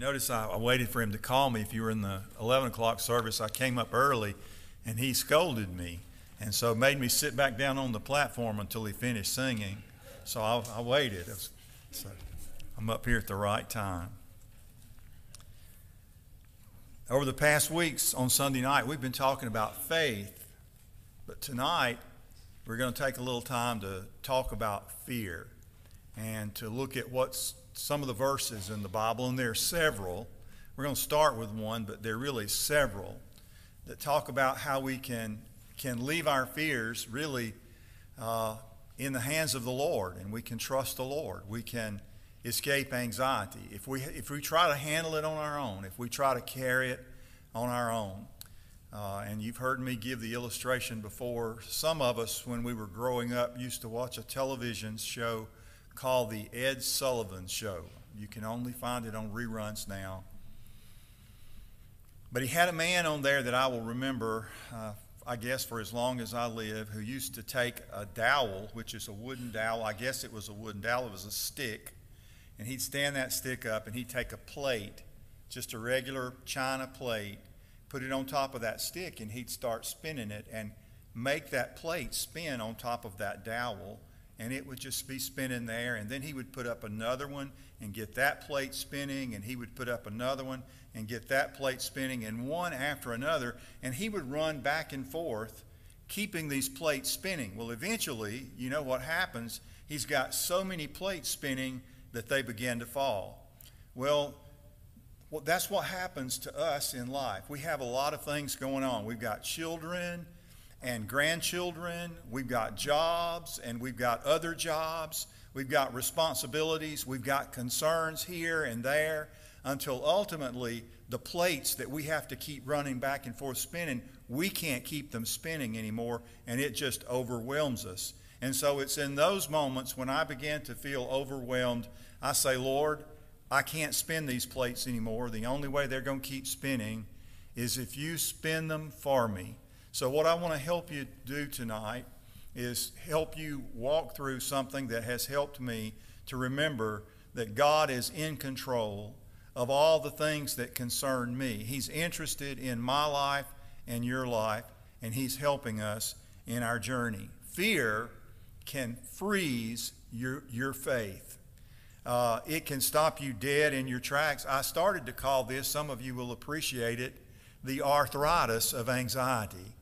notice I, I waited for him to call me. If you were in the 11 o'clock service, I came up early and he scolded me. And so made me sit back down on the platform until he finished singing. So I, I waited. So I'm up here at the right time. Over the past weeks on Sunday night, we've been talking about faith. But tonight, we're going to take a little time to talk about fear and to look at what's some of the verses in the Bible, and there are several. We're going to start with one, but there are really several that talk about how we can, can leave our fears really uh, in the hands of the Lord, and we can trust the Lord. We can escape anxiety. If we, if we try to handle it on our own, if we try to carry it on our own, uh, and you've heard me give the illustration before. Some of us, when we were growing up, used to watch a television show called The Ed Sullivan Show. You can only find it on reruns now. But he had a man on there that I will remember, uh, I guess, for as long as I live, who used to take a dowel, which is a wooden dowel. I guess it was a wooden dowel, it was a stick. And he'd stand that stick up and he'd take a plate, just a regular china plate, put it on top of that stick, and he'd start spinning it and make that plate spin on top of that dowel and it would just be spinning there. And then he would put up another one and get that plate spinning, and he would put up another one and get that plate spinning, and one after another. And he would run back and forth, keeping these plates spinning. Well, eventually, you know what happens? He's got so many plates spinning that they begin to fall. Well, well, that's what happens to us in life. We have a lot of things going on. We've got children and grandchildren, we've got jobs, and we've got other jobs, we've got responsibilities, we've got concerns here and there, until ultimately the plates that we have to keep running back and forth spinning, we can't keep them spinning anymore, and it just overwhelms us. And so it's in those moments when I begin to feel overwhelmed, I say, Lord, I can't spin these plates anymore. The only way they're going to keep spinning is if you spin them for me. So, what I want to help you do tonight is help you walk through something that has helped me to remember that God is in control of all the things that concern me. He's interested in my life and your life, and He's helping us in our journey. Fear can freeze your, your faith. Uh, it can stop you dead in your tracks. I started to call this, some of you will appreciate it, the arthritis of anxiety.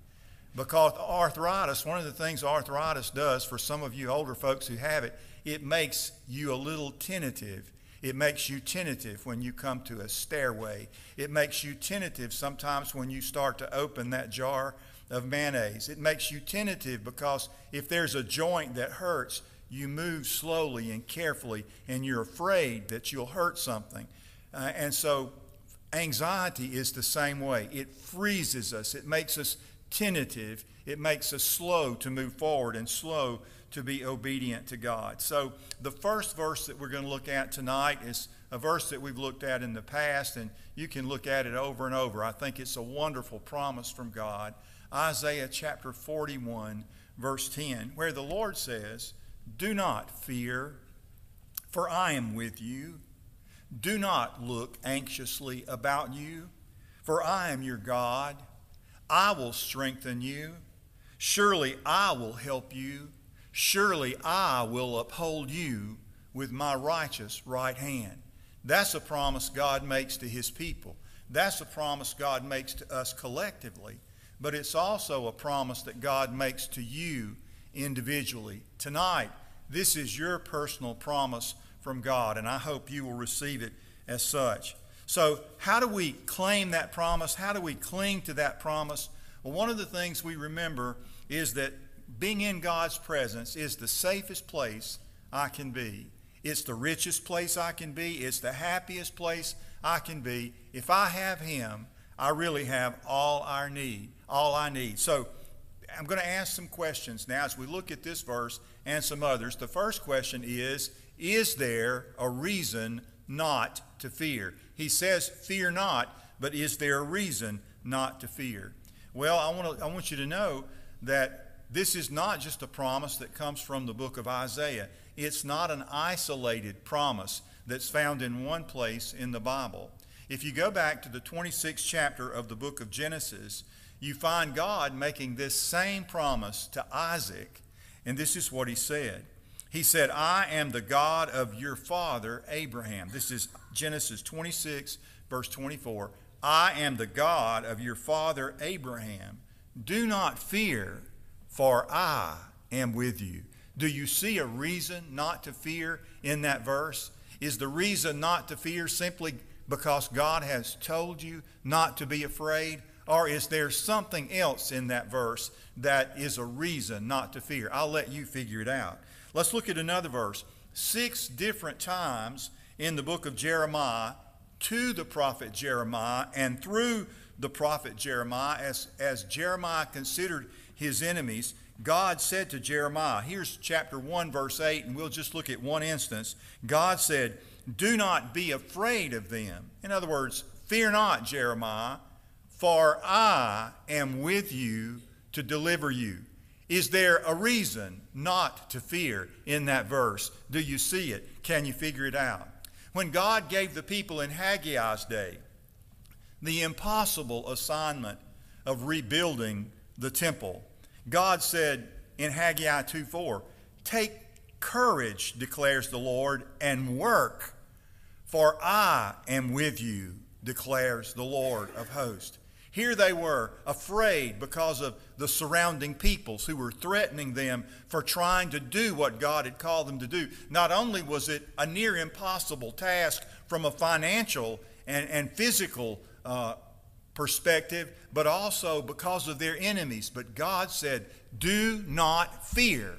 Because arthritis, one of the things arthritis does for some of you older folks who have it, it makes you a little tentative. It makes you tentative when you come to a stairway. It makes you tentative sometimes when you start to open that jar of mayonnaise. It makes you tentative because if there's a joint that hurts, you move slowly and carefully and you're afraid that you'll hurt something. Uh, and so anxiety is the same way. It freezes us, it makes us tentative, it makes us slow to move forward and slow to be obedient to God. So, the first verse that we're going to look at tonight is a verse that we've looked at in the past, and you can look at it over and over. I think it's a wonderful promise from God. Isaiah chapter 41, verse 10, where the Lord says, Do not fear, for I am with you. Do not look anxiously about you, for I am your God. I will strengthen you. Surely I will help you. Surely I will uphold you with my righteous right hand. That's a promise God makes to his people. That's a promise God makes to us collectively. But it's also a promise that God makes to you individually. Tonight, this is your personal promise from God, and I hope you will receive it as such. So, how do we claim that promise? How do we cling to that promise? Well, one of the things we remember is that being in God's presence is the safest place I can be. It's the richest place I can be. It's the happiest place I can be. If I have Him, I really have all I need, all I need. So I'm going to ask some questions now as we look at this verse and some others. The first question is Is there a reason not to fear. He says, Fear not, but is there a reason not to fear? Well, I want, to, I want you to know that this is not just a promise that comes from the book of Isaiah. It's not an isolated promise that's found in one place in the Bible. If you go back to the 26th chapter of the book of Genesis, you find God making this same promise to Isaac, and this is what he said. He said, I am the God of your father Abraham. This is Genesis 26, verse 24. I am the God of your father Abraham. Do not fear, for I am with you. Do you see a reason not to fear in that verse? Is the reason not to fear simply because God has told you not to be afraid? Or is there something else in that verse that is a reason not to fear? I'll let you figure it out. Let's look at another verse. Six different times in the book of Jeremiah, to the prophet Jeremiah and through the prophet Jeremiah, as, as Jeremiah considered his enemies, God said to Jeremiah, here's chapter 1, verse 8, and we'll just look at one instance. God said, Do not be afraid of them. In other words, fear not, Jeremiah, for I am with you to deliver you. Is there a reason not to fear in that verse? Do you see it? Can you figure it out? When God gave the people in Haggai's day the impossible assignment of rebuilding the temple, God said in Haggai 2:4, Take courage, declares the Lord, and work, for I am with you, declares the Lord of hosts. Here they were, afraid because of the surrounding peoples who were threatening them for trying to do what God had called them to do. Not only was it a near impossible task from a financial and, and physical uh, perspective, but also because of their enemies. But God said, Do not fear,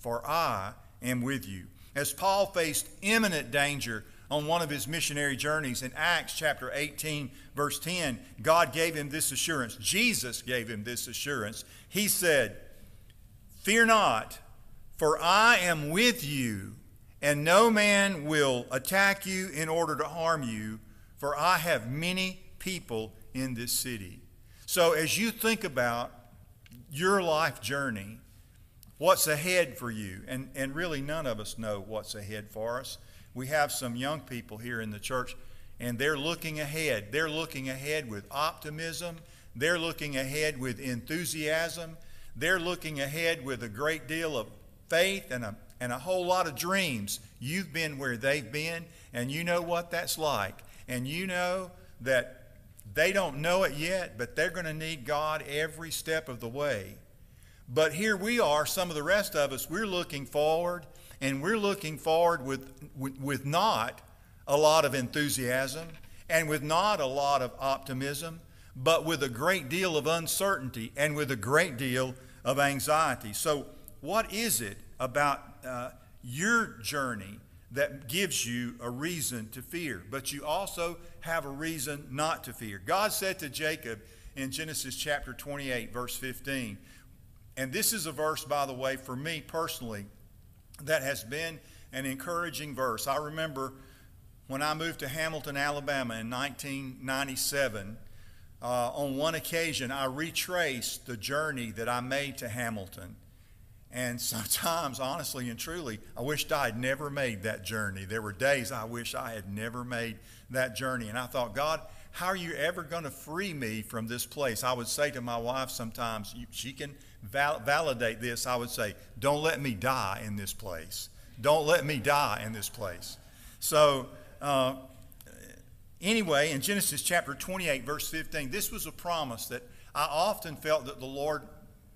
for I am with you. As Paul faced imminent danger on one of his missionary journeys in Acts chapter 18, verse 10, God gave him this assurance. Jesus gave him this assurance. He said, Fear not, for I am with you, and no man will attack you in order to harm you, for I have many people in this city. So as you think about your life journey, what's ahead for you, and, and really none of us know what's ahead for us we have some young people here in the church, and they're looking ahead. They're looking ahead with optimism. They're looking ahead with enthusiasm. They're looking ahead with a great deal of faith and a, and a whole lot of dreams. You've been where they've been, and you know what that's like. And you know that they don't know it yet, but they're going to need God every step of the way. But here we are, some of the rest of us, we're looking forward and we're looking forward with, with, with not a lot of enthusiasm and with not a lot of optimism, but with a great deal of uncertainty and with a great deal of anxiety. So, what is it about uh, your journey that gives you a reason to fear? But you also have a reason not to fear. God said to Jacob in Genesis chapter 28, verse 15, and this is a verse, by the way, for me personally that has been an encouraging verse. I remember when I moved to Hamilton, Alabama in 1997, uh, on one occasion I retraced the journey that I made to Hamilton. And sometimes, honestly and truly, I wished I had never made that journey. There were days I wish I had never made that journey. And I thought, God, how are you ever going to free me from this place? I would say to my wife sometimes, she can val- validate this, I would say, don't let me die in this place. Don't let me die in this place. So, uh, anyway, in Genesis chapter 28, verse 15, this was a promise that I often felt that the Lord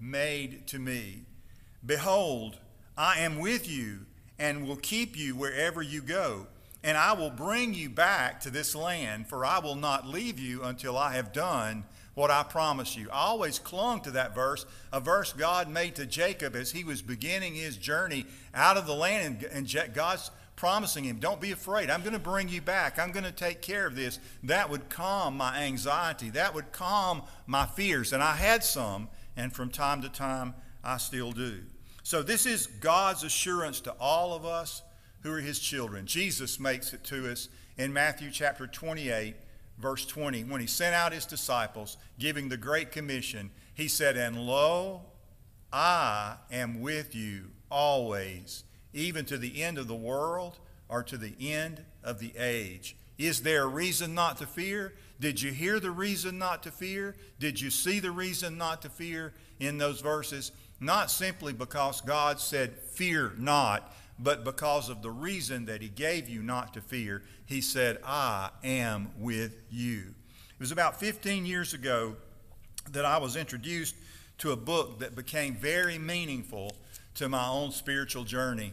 made to me. Behold, I am with you and will keep you wherever you go, and I will bring you back to this land, for I will not leave you until I have done what I promise you. I always clung to that verse, a verse God made to Jacob as he was beginning his journey out of the land. And, God's promising him, Don't be afraid. I'm going to bring you back. I'm going to take care of this. That would calm my anxiety. That would calm my fears. And I had some, and from time to time, I still do. So, this is God's assurance to all of us who are his children. Jesus makes it to us in Matthew chapter 28 verse 20, when he sent out his disciples, giving the Great Commission, he said, And lo, I am with you always, even to the end of the world or to the end of the age. Is there a reason not to fear? Did you hear the reason not to fear? Did you see the reason not to fear in those verses? Not simply because God said, Fear not, but because of the reason that He gave you not to fear. He said, I am with you. It was about 15 years ago that I was introduced to a book that became very meaningful to my own spiritual journey.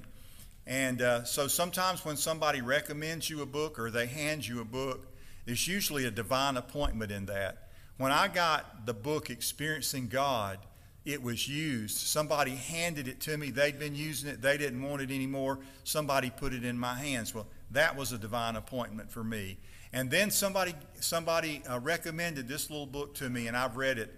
And uh, so sometimes when somebody recommends you a book or they hand you a book, there's usually a divine appointment in that. When I got the book Experiencing God, it was used. Somebody handed it to me. They'd been using it. They didn't want it anymore. Somebody put it in my hands. Well, that was a divine appointment for me. And then somebody, somebody uh, recommended this little book to me, and I've read it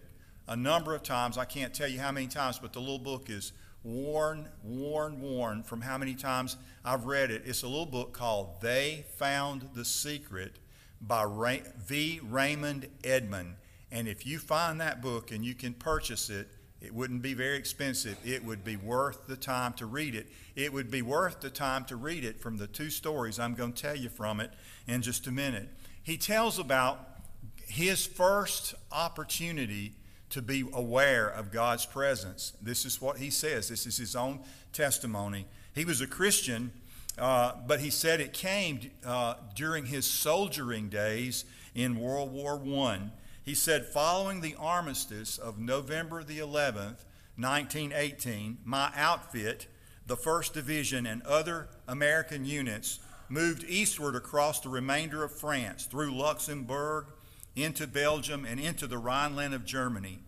a number of times. I can't tell you how many times, but the little book is worn, worn, worn from how many times I've read it. It's a little book called They Found the Secret by Ray, V. Raymond Edman. And if you find that book and you can purchase it, it wouldn't be very expensive. It would be worth the time to read it. It would be worth the time to read it from the two stories I'm going to tell you from it in just a minute. He tells about his first opportunity to be aware of God's presence. This is what he says. This is his own testimony. He was a Christian, uh, but he said it came uh, during his soldiering days in World War I. He said, following the armistice of November the 11th, 1918, my outfit, the 1st Division, and other American units moved eastward across the remainder of France, through Luxembourg, into Belgium, and into the Rhineland of Germany.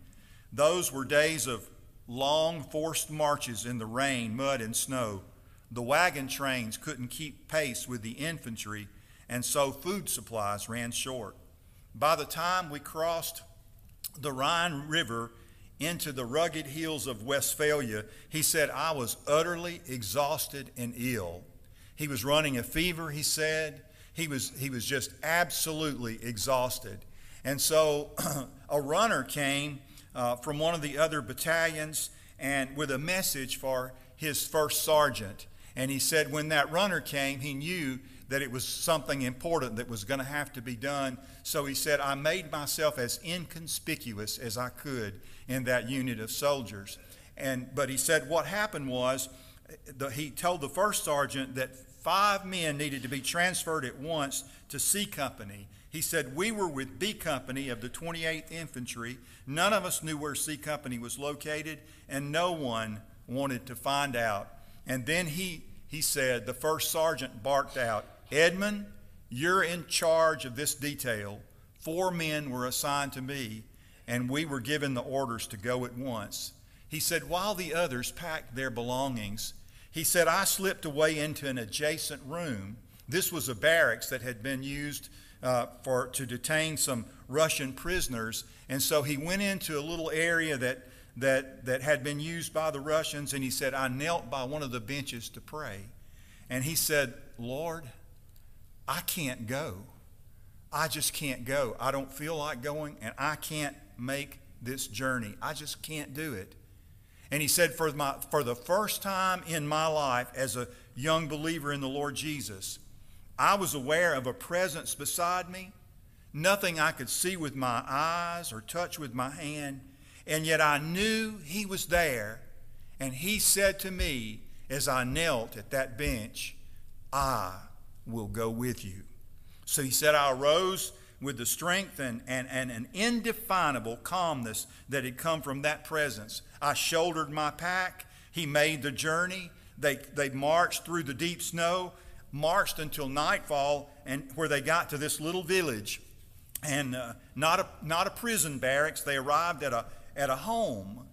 Those were days of long forced marches in the rain, mud, and snow. The wagon trains couldn't keep pace with the infantry, and so food supplies ran short. By the time we crossed the Rhine River into the rugged hills of Westphalia, he said, I was utterly exhausted and ill. He was running a fever, he said. He was, he was just absolutely exhausted. And so a runner came uh, from one of the other battalions and with a message for his first sergeant. And he said when that runner came, he knew that it was something important that was going to have to be done. So he said, I made myself as inconspicuous as I could in that unit of soldiers. And, but he said what happened was the, he told the first sergeant that five men needed to be transferred at once to C Company. He said, We were with B Company of the 28th Infantry. None of us knew where C Company was located, and no one wanted to find out. And then he, he said, the first sergeant barked out, Edman, you're in charge of this detail. Four men were assigned to me, and we were given the orders to go at once. He said, while the others packed their belongings, he said, I slipped away into an adjacent room. This was a barracks that had been used uh, for, to detain some Russian prisoners. And so he went into a little area that, that, that had been used by the Russians, and he said, I knelt by one of the benches to pray. And he said, Lord, I can't go. I just can't go. I don't feel like going, and I can't make this journey. I just can't do it. And he said, for, my, for the first time in my life as a young believer in the Lord Jesus, I was aware of a presence beside me, nothing I could see with my eyes or touch with my hand, and yet I knew He was there. And He said to me as I knelt at that bench, I will go with you. So He said, I arose with the strength and, and, and an indefinable calmness that had come from that presence. I shouldered my pack. He made the journey. They, they marched through the deep snow marched until nightfall and where they got to this little village and uh, not, a, not a prison barracks they arrived at a, at a home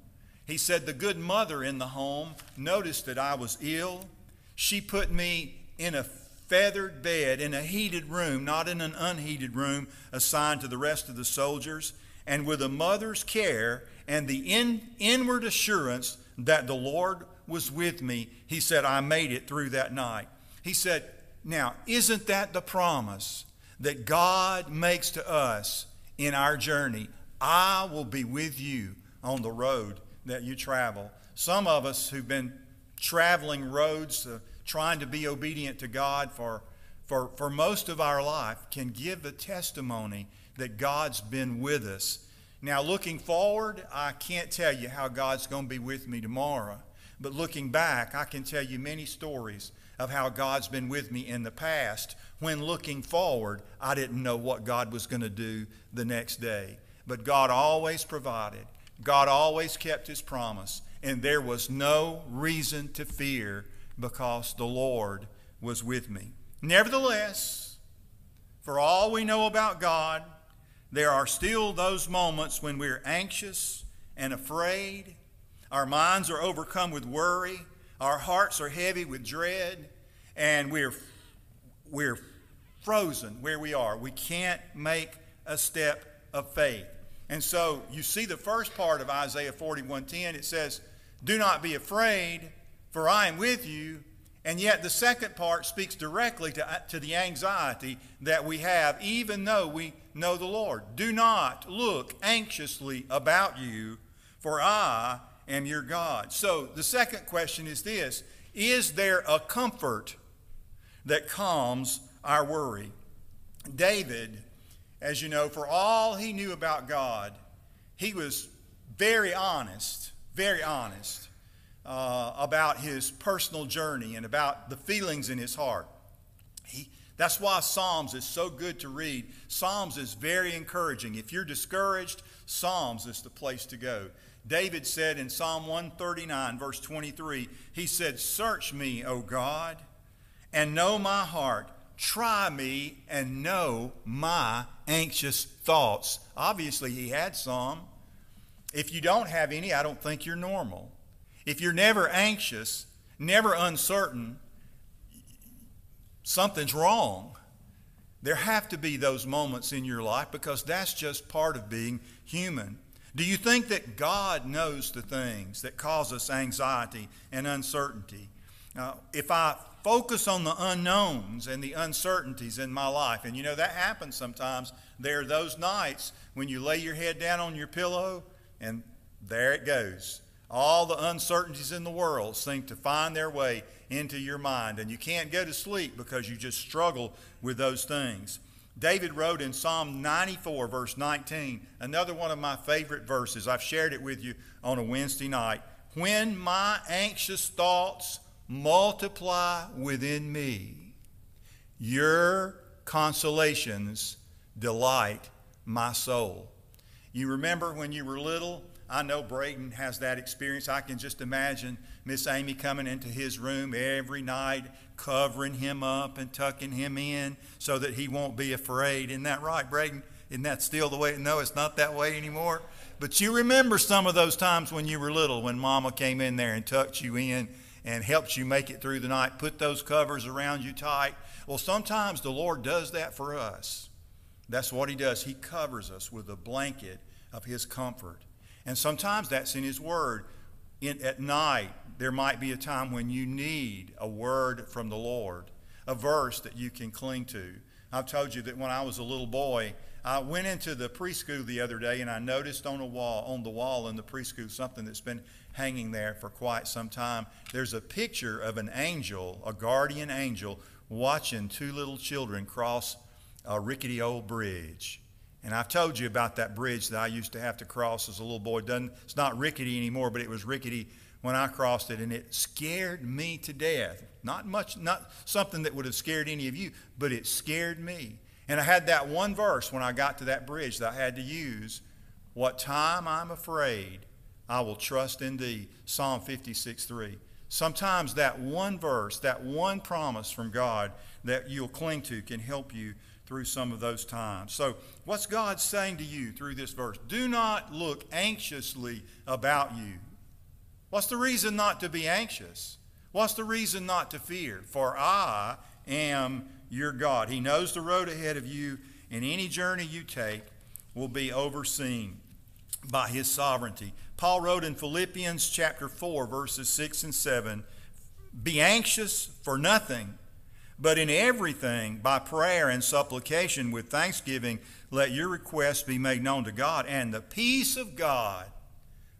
he said the good mother in the home noticed that i was ill she put me in a feathered bed in a heated room not in an unheated room assigned to the rest of the soldiers and with a mother's care and the in, inward assurance that the lord was with me he said i made it through that night he said, Now, isn't that the promise that God makes to us in our journey? I will be with you on the road that you travel. Some of us who've been traveling roads, uh, trying to be obedient to God for, for, for most of our life can give the testimony that God's been with us. Now, looking forward, I can't tell you how God's going to be with me tomorrow. But looking back, I can tell you many stories of how God's been with me in the past when looking forward, I didn't know what God was going to do the next day. But God always provided, God always kept His promise, and there was no reason to fear because the Lord was with me. Nevertheless, for all we know about God, there are still those moments when we're anxious and afraid. Our minds are overcome with worry. Our hearts are heavy with dread. And we're, we're frozen where we are. We can't make a step of faith. And so you see the first part of Isaiah 41:10 it says, "Do not be afraid, for I am with you." And yet, the second part speaks directly to, to the anxiety that we have, even though we know the Lord. Do not look anxiously about you, for I am your God. So, the second question is this Is there a comfort that calms our worry? David, as you know, for all he knew about God, he was very honest, very honest uh, about his personal journey and about the feelings in his heart. He, that's why Psalms is so good to read. Psalms is very encouraging. If you're discouraged, Psalms is the place to go. David said in Psalm 139, verse 23, he said, Search me, O God, and know my heart. Try me and know my anxious thoughts. Obviously, he had some. If you don't have any, I don't think you're normal. If you're never anxious, never uncertain, something's wrong. There have to be those moments in your life because that's just part of being human. Do you think that God knows the things that cause us anxiety and uncertainty? Now, if I focus on the unknowns and the uncertainties in my life, and you know that happens sometimes, there are those nights when you lay your head down on your pillow and there it goes all the uncertainties in the world seem to find their way into your mind, and you can't go to sleep because you just struggle with those things. David wrote in Psalm 94, verse 19, another one of my favorite verses. I've shared it with you on a Wednesday night. When my anxious thoughts multiply within me, your consolations delight my soul. You remember when you were little I know Braden has that experience. I can just imagine Miss Amy coming into his room every night, covering him up and tucking him in so that he won't be afraid. Isn't that right, Braden? Isn't that still the way? No, it's not that way anymore. But you remember some of those times when you were little, when Mama came in there and tucked you in and helped you make it through the night, put those covers around you tight. Well, sometimes the Lord does that for us. That's what He does. He covers us with a blanket of His comfort. And sometimes that's in His Word. In, at night, there might be a time when you need a word from the Lord, a verse that you can cling to. I've told you that when I was a little boy, I went into the preschool the other day and I noticed on a wall, on the wall in the preschool, something that's been hanging there for quite some time. There's a picture of an angel, a guardian angel, watching two little children cross a rickety old bridge. And I've told you about that bridge that I used to have to cross as a little boy. It's not rickety anymore, but it was rickety when I crossed it, and it scared me to death. Not much, not something that would have scared any of you, but it scared me. And I had that one verse when I got to that bridge that I had to use. What time I'm afraid, I will trust in thee. Psalm 56 3. Sometimes that one verse, that one promise from God that you'll cling to can help you through some of those times. So, what's God saying to you through this verse? Do not look anxiously about you. What's the reason not to be anxious? What's the reason not to fear? For I am your God. He knows the road ahead of you, and any journey you take will be overseen by his sovereignty. Paul wrote in Philippians chapter 4 verses 6 and 7, "Be anxious for nothing, but in everything, by prayer and supplication with thanksgiving, let your requests be made known to God. And the peace of God,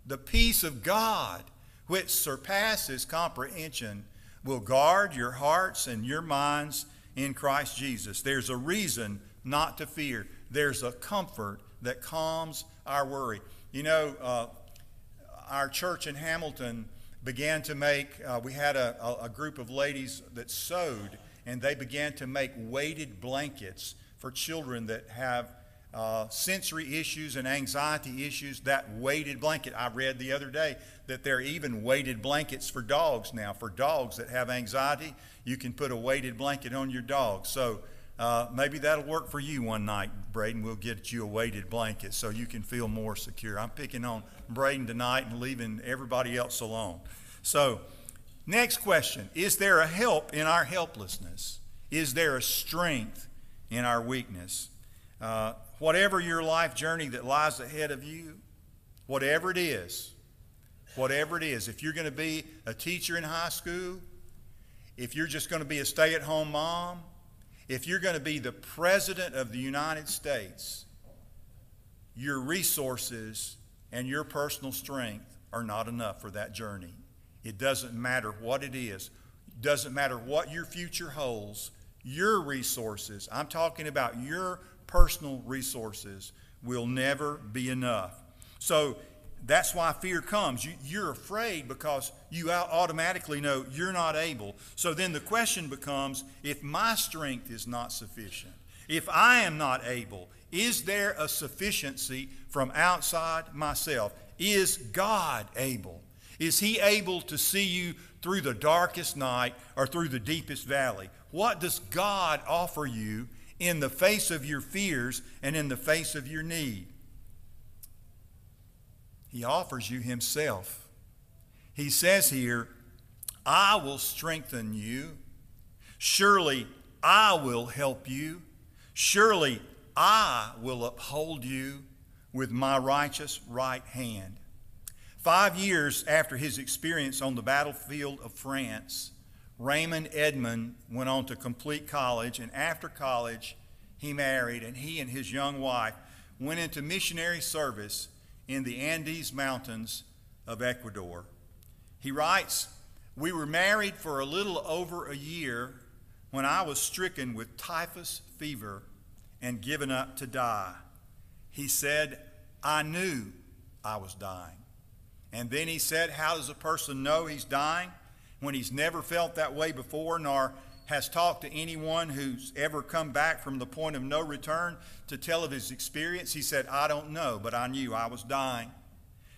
the peace of God, which surpasses comprehension, will guard your hearts and your minds in Christ Jesus. There's a reason not to fear. There's a comfort that calms our worry. You know, uh, our church in Hamilton began to make, uh, we had a, a, a group of ladies that sewed, and they began to make weighted blankets for children that have uh, sensory issues and anxiety issues, that weighted blanket. I read the other day that there are even weighted blankets for dogs now. For dogs that have anxiety, you can put a weighted blanket on your dog. So uh, maybe that'll work for you one night, Braden. We'll get you a weighted blanket so you can feel more secure. I'm picking on Braden tonight and leaving everybody else alone. So, next question Is there a help in our helplessness? Is there a strength in our weakness? Uh, whatever your life journey that lies ahead of you, whatever it is, whatever it is, if you're going to be a teacher in high school, if you're just going to be a stay at home mom, if you're going to be the president of the United States, your resources and your personal strength are not enough for that journey. It doesn't matter what it is, it doesn't matter what your future holds, your resources, I'm talking about your personal resources will never be enough. So that's why fear comes. You, are afraid because you automatically know you're not able. So then the question becomes if my strength is not sufficient, if I am not able, is there a sufficiency from outside myself? Is God able? Is He able to see you through the darkest night or through the deepest valley? What does God offer you in the face of your fears and in the face of your need. He offers you Himself. He says here, I will strengthen you. Surely I will help you. Surely I will uphold you with my righteous right hand. Five years after his experience on the battlefield of France, Raymond Edman went on to complete college, and after college, he married, and he and his young wife went into missionary service in the Andes Mountains of Ecuador. He writes, We were married for a little over a year when I was stricken with typhus fever and given up to die. He said, I knew I was dying. And then he said, How does a person know he's dying? when he's never felt that way before, nor has talked to anyone who's ever come back from the point of no return to tell of his experience. He said, I don't know, but I knew I was dying.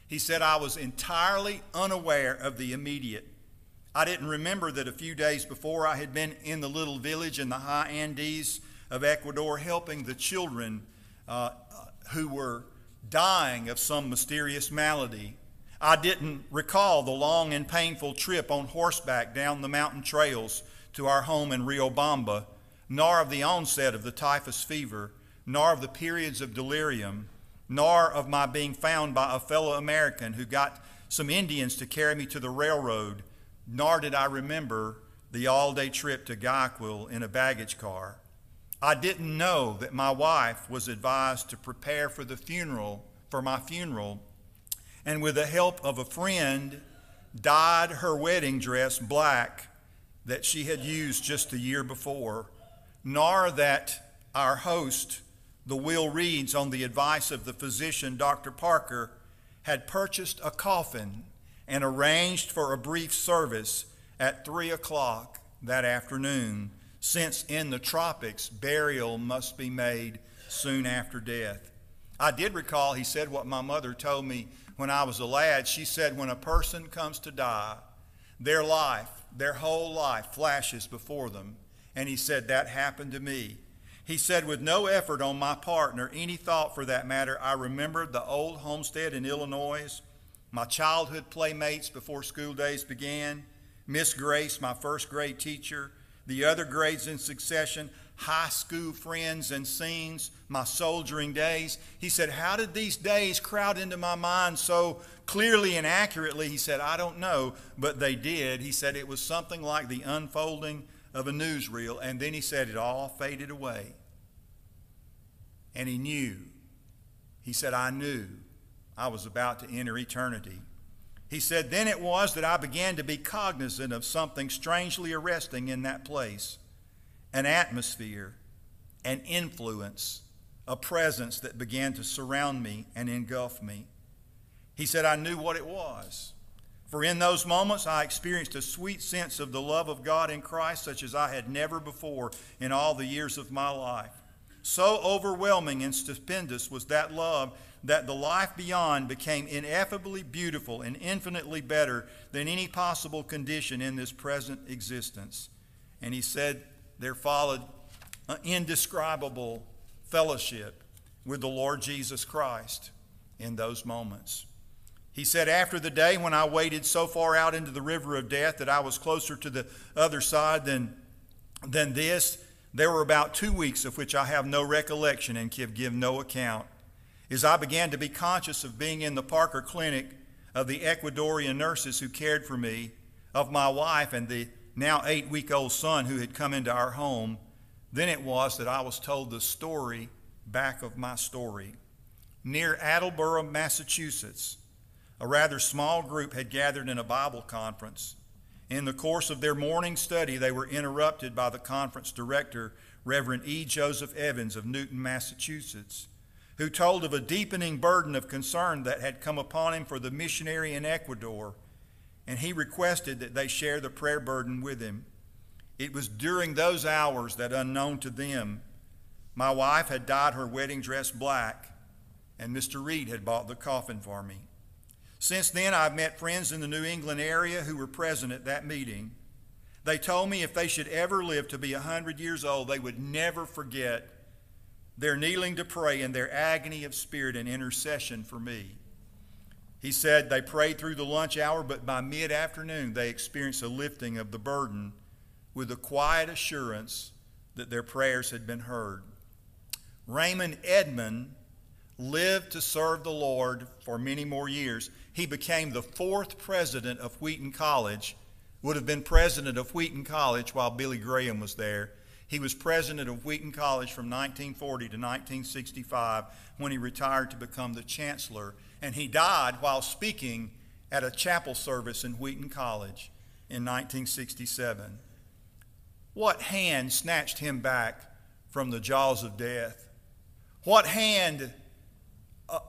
He said, I was entirely unaware of the immediate. I didn't remember that a few days before I had been in the little village in the high Andes of Ecuador helping the children uh, who were dying of some mysterious malady I didn't recall the long and painful trip on horseback down the mountain trails to our home in Riobamba, nor of the onset of the typhus fever, nor of the periods of delirium, nor of my being found by a fellow American who got some Indians to carry me to the railroad, nor did I remember the all day trip to Guayaquil in a baggage car. I didn't know that my wife was advised to prepare for the funeral, for my funeral and with the help of a friend, dyed her wedding dress black that she had used just the year before, nor that our host, the will reads on the advice of the physician, Dr. Parker, had purchased a coffin and arranged for a brief service at 3 o'clock that afternoon, since in the tropics, burial must be made soon after death. I did recall, he said, what my mother told me when I was a lad, she said, when a person comes to die, their life, their whole life flashes before them. And he said, that happened to me. He said, with no effort on my part, nor any thought for that matter, I remembered the old homestead in Illinois, my childhood playmates before school days began, Miss Grace, my first grade teacher, the other grades in succession high school friends and scenes, my soldiering days. He said, How did these days crowd into my mind so clearly and accurately? He said, I don't know, but they did. He said it was something like the unfolding of a newsreel, and then he said it all faded away. And he knew. He said, I knew I was about to enter eternity. He said, Then it was that I began to be cognizant of something strangely arresting in that place an atmosphere, an influence, a presence that began to surround me and engulf me. He said, I knew what it was. For in those moments I experienced a sweet sense of the love of God in Christ, such as I had never before in all the years of my life. So overwhelming and stupendous was that love that the life beyond became ineffably beautiful and infinitely better than any possible condition in this present existence. And he said, There followed an indescribable fellowship with the Lord Jesus Christ in those moments. He said, After the day when I waded so far out into the river of death that I was closer to the other side than, than this, there were about two weeks of which I have no recollection and can give no account. As I began to be conscious of being in the Parker Clinic, of the Ecuadorian nurses who cared for me, of my wife and the now eight week old son who had come into our home, then it was that I was told the story back of my story. Near Attleboro, Massachusetts, a rather small group had gathered in a Bible conference. In the course of their morning study, they were interrupted by the conference director, Reverend E. Joseph Evans of Newton, Massachusetts, who told of a deepening burden of concern that had come upon him for the missionary in Ecuador, and he requested that they share the prayer burden with him. It was during those hours that, unknown to them, my wife had dyed her wedding dress black, and Mr. Reed had bought the coffin for me. Since then, I've met friends in the New England area who were present at that meeting. They told me if they should ever live to be a 100 years old, they would never forget their kneeling to pray and their agony of spirit and intercession for me. He said they prayed through the lunch hour, but by mid afternoon, they experienced a lifting of the burden with a quiet assurance that their prayers had been heard. Raymond Edman lived to serve the Lord for many more years he became the fourth president of Wheaton College, would have been president of Wheaton College while Billy Graham was there. He was president of Wheaton College from 1940 to 1965 when he retired to become the chancellor. And he died while speaking at a chapel service in Wheaton College in 1967. What hand snatched him back from the jaws of death? What hand uh,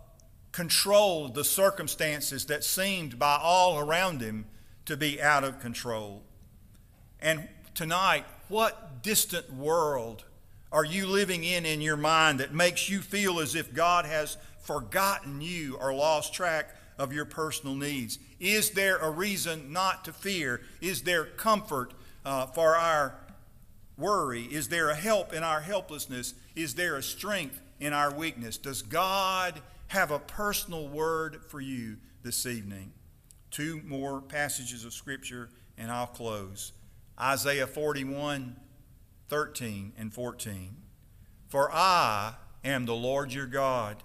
controlled the circumstances that seemed by all around him to be out of control. And tonight, what distant world are you living in in your mind that makes you feel as if God has forgotten you or lost track of your personal needs? Is there a reason not to fear? Is there comfort uh, for our worry? Is there a help in our helplessness? Is there a strength in our weakness? Does God have a personal word for you this evening. Two more passages of Scripture, and I'll close. Isaiah 41, 13 and 14. For I am the Lord your God,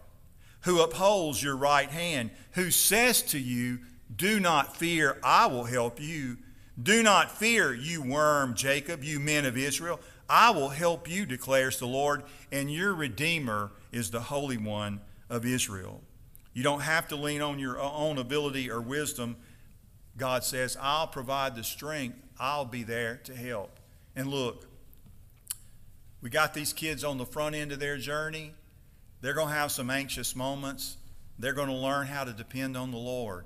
who upholds your right hand, who says to you, Do not fear, I will help you. Do not fear, you worm Jacob, you men of Israel. I will help you, declares the Lord, and your Redeemer is the Holy One of Israel. You don't have to lean on your own ability or wisdom. God says, I'll provide the strength, I'll be there to help. And look, we got these kids on the front end of their journey. They're going to have some anxious moments. They're going to learn how to depend on the Lord.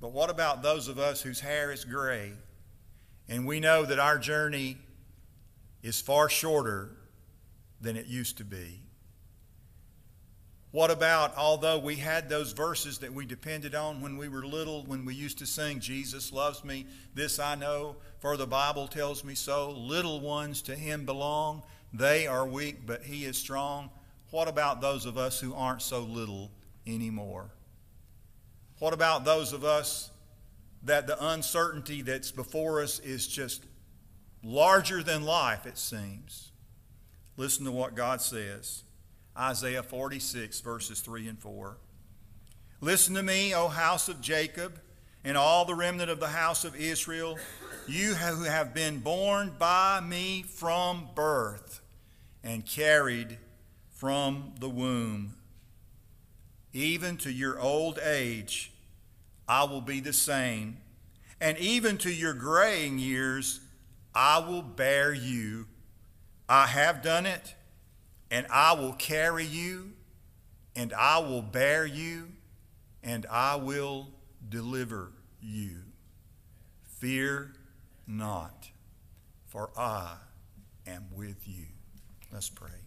But what about those of us whose hair is gray and we know that our journey is far shorter than it used to be? What about, although we had those verses that we depended on when we were little, when we used to sing, Jesus loves me, this I know, for the Bible tells me so. Little ones to him belong. They are weak, but he is strong. What about those of us who aren't so little anymore? What about those of us that the uncertainty that's before us is just larger than life, it seems? Listen to what God says. Isaiah 46, verses 3 and 4. Listen to me, O house of Jacob, and all the remnant of the house of Israel, you who have been born by me from birth and carried from the womb. Even to your old age, I will be the same, and even to your graying years, I will bear you. I have done it, and I will carry you, and I will bear you, and I will deliver you. Fear not, for I am with you. Let's pray.